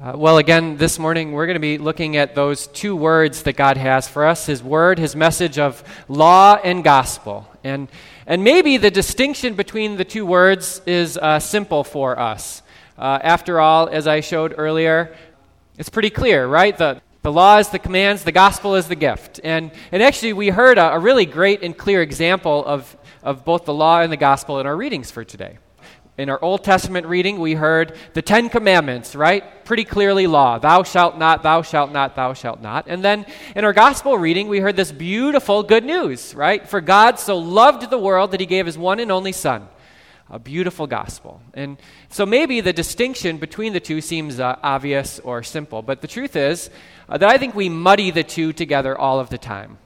Uh, well, again, this morning we're going to be looking at those two words that God has for us His Word, His message of law and gospel. And, and maybe the distinction between the two words is uh, simple for us. Uh, after all, as I showed earlier, it's pretty clear, right? The, the law is the commands, the gospel is the gift. And, and actually, we heard a, a really great and clear example of, of both the law and the gospel in our readings for today. In our Old Testament reading, we heard the Ten Commandments, right? Pretty clearly law. Thou shalt not, thou shalt not, thou shalt not. And then in our gospel reading, we heard this beautiful good news, right? For God so loved the world that he gave his one and only Son. A beautiful gospel. And so maybe the distinction between the two seems uh, obvious or simple, but the truth is uh, that I think we muddy the two together all of the time.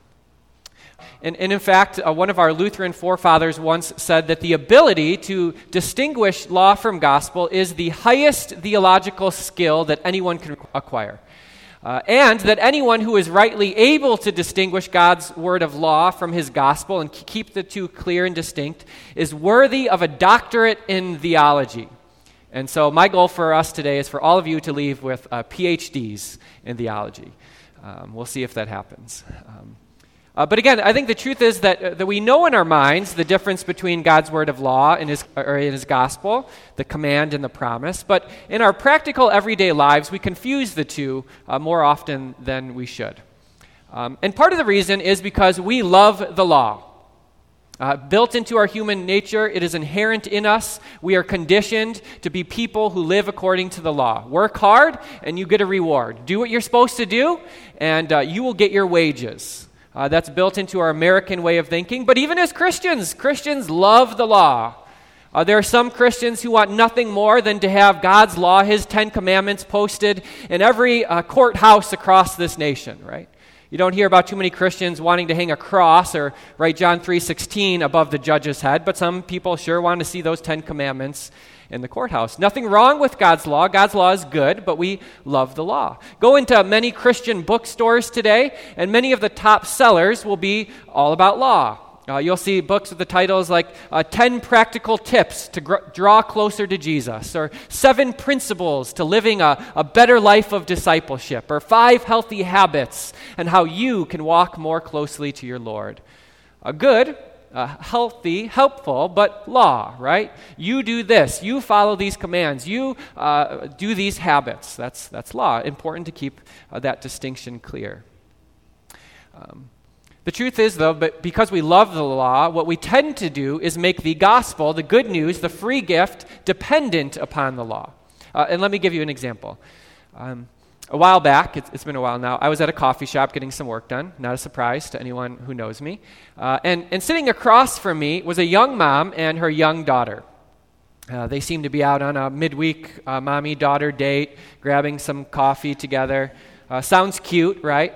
And, and in fact, uh, one of our Lutheran forefathers once said that the ability to distinguish law from gospel is the highest theological skill that anyone can acquire. Uh, and that anyone who is rightly able to distinguish God's word of law from his gospel and keep the two clear and distinct is worthy of a doctorate in theology. And so, my goal for us today is for all of you to leave with uh, PhDs in theology. Um, we'll see if that happens. Um, uh, but again, I think the truth is that, uh, that we know in our minds the difference between God's word of law and his, or in his gospel, the command and the promise. But in our practical everyday lives, we confuse the two uh, more often than we should. Um, and part of the reason is because we love the law. Uh, built into our human nature, it is inherent in us. We are conditioned to be people who live according to the law. Work hard, and you get a reward. Do what you're supposed to do, and uh, you will get your wages. Uh, that's built into our American way of thinking. But even as Christians, Christians love the law. Uh, there are some Christians who want nothing more than to have God's law, His Ten Commandments, posted in every uh, courthouse across this nation, right? You don't hear about too many Christians wanting to hang a cross or write John 3:16 above the judge's head, but some people sure want to see those 10 commandments in the courthouse. Nothing wrong with God's law. God's law is good, but we love the law. Go into many Christian bookstores today, and many of the top sellers will be all about law. Uh, you'll see books with the titles like uh, 10 Practical Tips to gr- Draw Closer to Jesus, or Seven Principles to Living a, a Better Life of Discipleship, or Five Healthy Habits and How You Can Walk More Closely to Your Lord. Uh, good, uh, healthy, helpful, but law, right? You do this, you follow these commands, you uh, do these habits. That's, that's law. Important to keep uh, that distinction clear. Um, the truth is, though, but because we love the law, what we tend to do is make the gospel, the good news, the free gift, dependent upon the law. Uh, and let me give you an example. Um, a while back, it's, it's been a while now, I was at a coffee shop getting some work done. Not a surprise to anyone who knows me. Uh, and, and sitting across from me was a young mom and her young daughter. Uh, they seemed to be out on a midweek uh, mommy daughter date, grabbing some coffee together. Uh, sounds cute, right?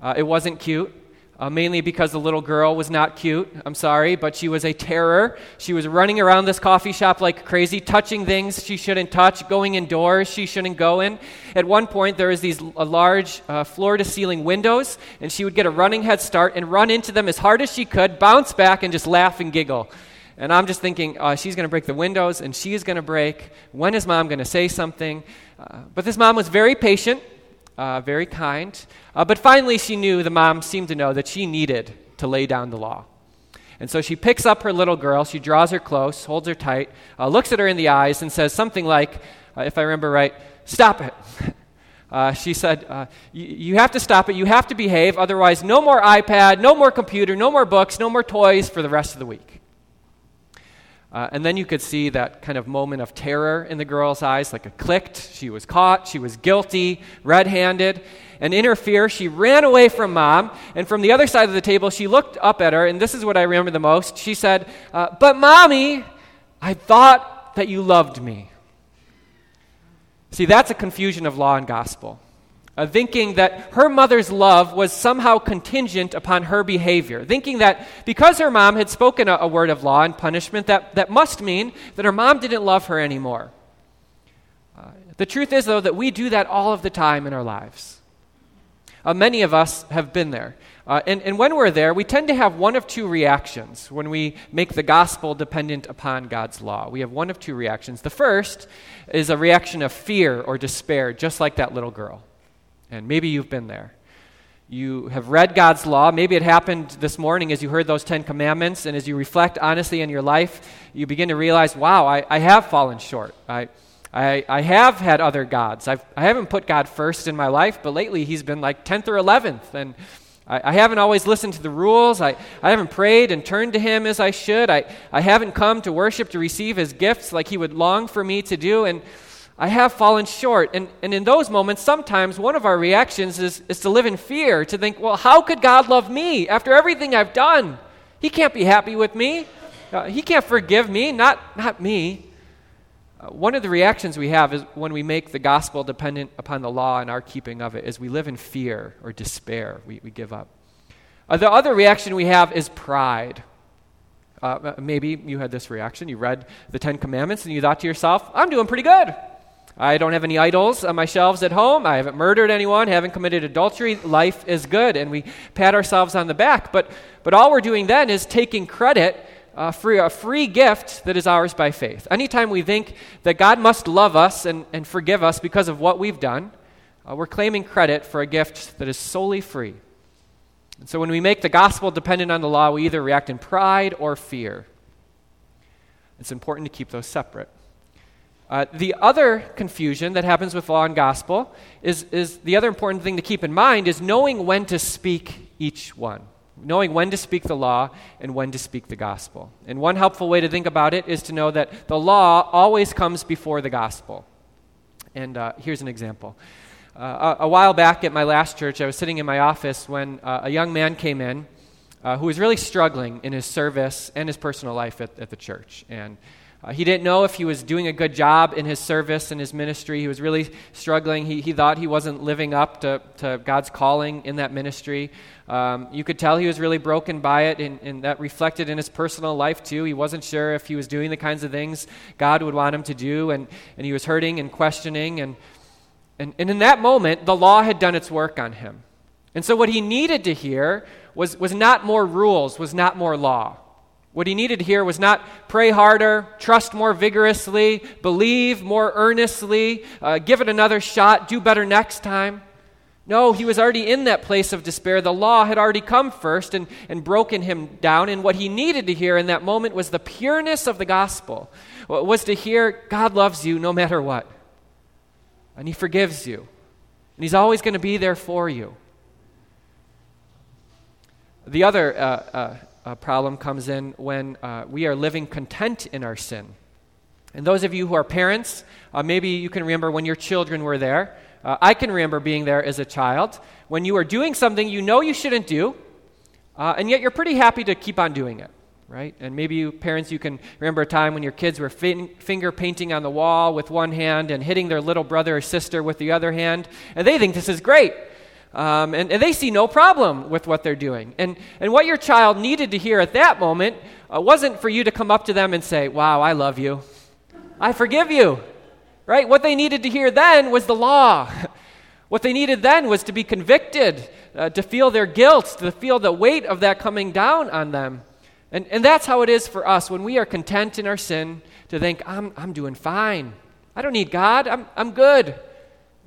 Uh, it wasn't cute uh, mainly because the little girl was not cute. I'm sorry, but she was a terror. She was running around this coffee shop like crazy, touching things she shouldn't touch, going indoors she shouldn't go in. At one point, there was these large uh, floor-to-ceiling windows, and she would get a running head start and run into them as hard as she could, bounce back, and just laugh and giggle. And I'm just thinking, uh, she's going to break the windows, and she is going to break. When is mom going to say something? Uh, but this mom was very patient uh, very kind. Uh, but finally, she knew, the mom seemed to know, that she needed to lay down the law. And so she picks up her little girl, she draws her close, holds her tight, uh, looks at her in the eyes, and says something like, uh, if I remember right, stop it. Uh, she said, uh, You have to stop it. You have to behave. Otherwise, no more iPad, no more computer, no more books, no more toys for the rest of the week. Uh, and then you could see that kind of moment of terror in the girl's eyes, like a clicked. She was caught, she was guilty, red handed. And in her fear, she ran away from mom. And from the other side of the table, she looked up at her, and this is what I remember the most. She said, uh, But mommy, I thought that you loved me. See, that's a confusion of law and gospel uh, thinking that her mother's love was somehow contingent upon her behavior, thinking that because her mom had spoken a, a, word of law and punishment, that, that must mean that her mom didn't love her anymore. Uh, the truth is, though, that we do that all of the time in our lives. Uh, many of us have been there. Uh, and, and when we're there, we tend to have one of two reactions when we make the gospel dependent upon God's law. We have one of two reactions. The first is a reaction of fear or despair, just like that little girl. And maybe you've been there. You have read God's law. Maybe it happened this morning as you heard those Ten Commandments, and as you reflect honestly in your life, you begin to realize, wow, I, I have fallen short. I, I, I have had other gods. I've, I haven't put God first in my life, but lately he's been like 10th or 11th. And I, I, haven't always listened to the rules. I, I haven't prayed and turned to Him as I should. I, I haven't come to worship to receive His gifts like He would long for me to do. And I have fallen short. And, and in those moments, sometimes one of our reactions is, is to live in fear, to think, well, how could God love me after everything I've done? He can't be happy with me. Uh, he can't forgive me, not, not me. Uh, one of the reactions we have is when we make the gospel dependent upon the law and our keeping of it is we live in fear or despair. We, we give up. Uh, the other reaction we have is pride. Uh, maybe you had this reaction. You read the Ten Commandments and you thought to yourself, I'm doing pretty good. I don't have any idols on my shelves at home. I haven't murdered anyone, haven't committed adultery. Life is good. And we pat ourselves on the back. But, but all we're doing then is taking credit uh, free, a free gift that is ours by faith. Anytime we think that God must love us and, and forgive us because of what we've done, uh, we're claiming credit for a gift that is solely free. And so when we make the gospel dependent on the law, we either react in pride or fear. It's important to keep those separate. Uh, the other confusion that happens with law and gospel is, is the other important thing to keep in mind is knowing when to speak each one knowing when to speak the law and when to speak the gospel. And one helpful way to think about it is to know that the law always comes before the gospel. And uh, here's an example. Uh, a, a, while back at my last church, I was sitting in my office when uh, a young man came in uh, who was really struggling in his service and his personal life at, at the church. And uh, he didn't know if he was doing a good job in his service and his ministry. He was really struggling. He, he thought he wasn't living up to, to God's calling in that ministry. Um, you could tell he was really broken by it, and, and that reflected in his personal life too. He wasn't sure if he was doing the kinds of things God would want him to do, and, and he was hurting and questioning. And, and, and in that moment, the law had done its work on him. And so what he needed to hear was, was not more rules, was not more law. What he needed to hear was not pray harder, trust more vigorously, believe more earnestly, uh, give it another shot, do better next time. No, he was already in that place of despair. The law had already come first and, and broken him down. And what he needed to hear in that moment was the pureness of the gospel, was to hear God loves you no matter what. And he forgives you. And he's always going to be there for you. The other uh, uh, uh, problem comes in when uh, we are living content in our sin. And those of you who are parents, uh, maybe you can remember when your children were there. Uh, I can remember being there as a child when you are doing something you know you shouldn't do, uh, and yet you're pretty happy to keep on doing it, right? And maybe you parents, you can remember a time when your kids were fin- finger painting on the wall with one hand and hitting their little brother or sister with the other hand, and they think this is great. Um, and, and, they see no problem with what they're doing. And, and what your child needed to hear at that moment uh, wasn't for you to come up to them and say, Wow, I love you. I forgive you. Right? What they needed to hear then was the law. what they needed then was to be convicted, uh, to feel their guilt, to feel the weight of that coming down on them. And, and that's how it is for us when we are content in our sin to think, I'm, I'm doing fine. I don't need God. I'm, I'm good.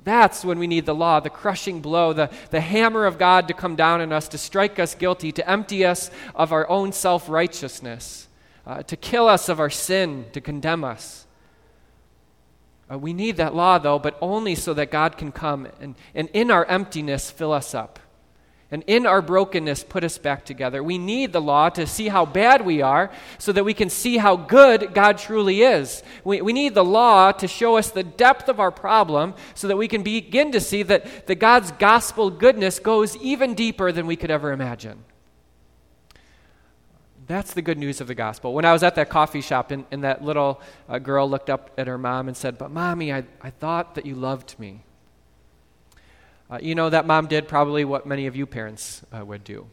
That's when we need the law, the crushing blow, the, the hammer of God to come down on us, to strike us guilty, to empty us of our own self righteousness, uh, to kill us of our sin, to condemn us. Uh, we need that law, though, but only so that God can come and, and in our emptiness fill us up and in our brokenness put us back together. We need the law to see how bad we are so that we can see how good God truly is. We, we need the law to show us the depth of our problem so that we can begin to see that, that God's gospel goodness goes even deeper than we could ever imagine. That's the good news of the gospel. When I was at that coffee shop and, and that little uh, girl looked up at her mom and said, But mommy, I, I thought that you loved me. Uh, you know, that mom did probably what many of you parents uh, would do.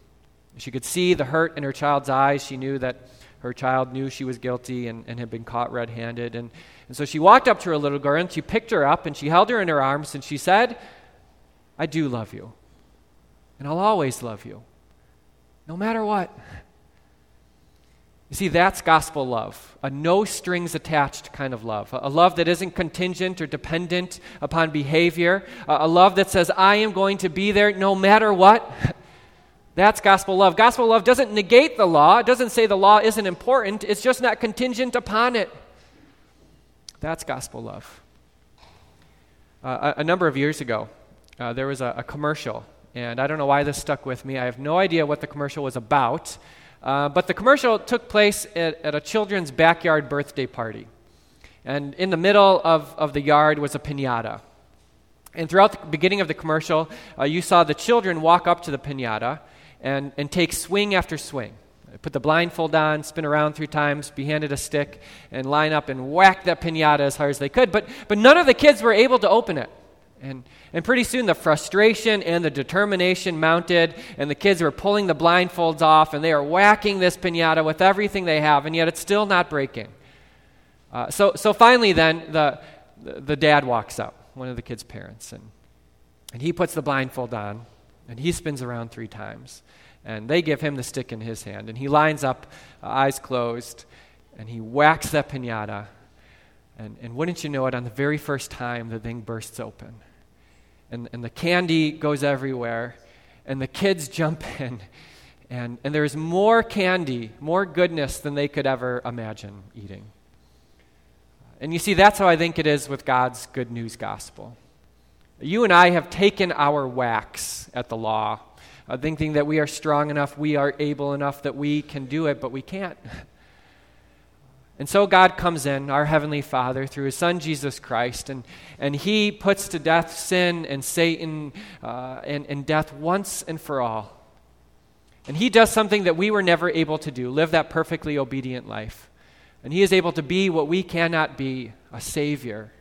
She could see the hurt in her child's eyes. She knew that her child knew she was guilty and, and had been caught red handed. And, and so she walked up to her little girl and she picked her up and she held her in her arms and she said, I do love you. and I'll always love you, no matter what. You see, that's gospel love, a no strings attached kind of love, a love that isn't contingent or dependent upon behavior, a love that says, I am going to be there no matter what. That's gospel love. Gospel love doesn't negate the law, it doesn't say the law isn't important, it's just not contingent upon it. That's gospel love. Uh, a, a, number of years ago, uh, there was a, a, commercial, and I don't know why this stuck with me. I have no idea what the commercial was about, uh, but the commercial took place at, at, a children's backyard birthday party. And in the middle of, of the yard was a pinata. And throughout the beginning of the commercial, uh, you saw the children walk up to the pinata and, and take swing after swing. Put the blindfold on, spin around three times, be handed a stick, and line up and whack that pinata as hard as they could. But, but none of the kids were able to open it. And, and pretty soon the frustration and the determination mounted, and the kids were pulling the blindfolds off, and they are whacking this pinata with everything they have, and yet it's still not breaking. Uh, so, so finally, then, the, the, dad walks up, one of the kids' parents, and, and he puts the blindfold on, and he spins around three times. And they give him the stick in his hand. And he lines up, uh, eyes closed, and he whacks that pinata. And, and wouldn't you know it, on the very first time, the thing bursts open. And, and the candy goes everywhere. And the kids jump in. And, and there's more candy, more goodness than they could ever imagine eating. And you see, that's how I think it is with God's good news gospel. You and I have taken our whacks at the law, uh, thinking that we are strong enough, we are able enough, that we can do it, but we can't. And so God comes in, our Heavenly Father, through His Son Jesus Christ, and, and He puts to death sin and Satan uh, and, and death once and for all. And He does something that we were never able to do live that perfectly obedient life. And He is able to be what we cannot be a Savior.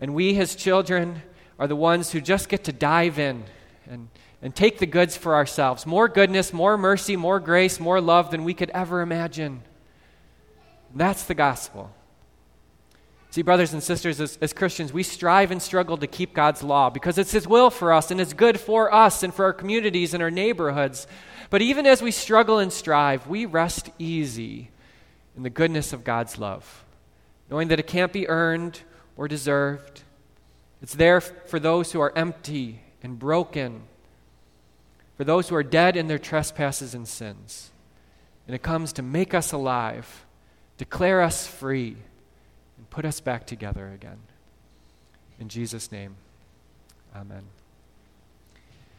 And we, His children, are the ones who just get to dive in and, and take the goods for ourselves. More goodness, more mercy, more grace, more love than we could ever imagine. That's the gospel. See, brothers and sisters, as, as, Christians, we strive and struggle to keep God's law because it's His will for us and it's good for us and for our communities and our neighborhoods. But even as we struggle and strive, we rest easy in the goodness of God's love, knowing that it can't be earned or deserved, it's there for those who are empty and broken, for those who are dead in their trespasses and sins. And it comes to make us alive, declare us free, and put us back together again. In Jesus' name, amen.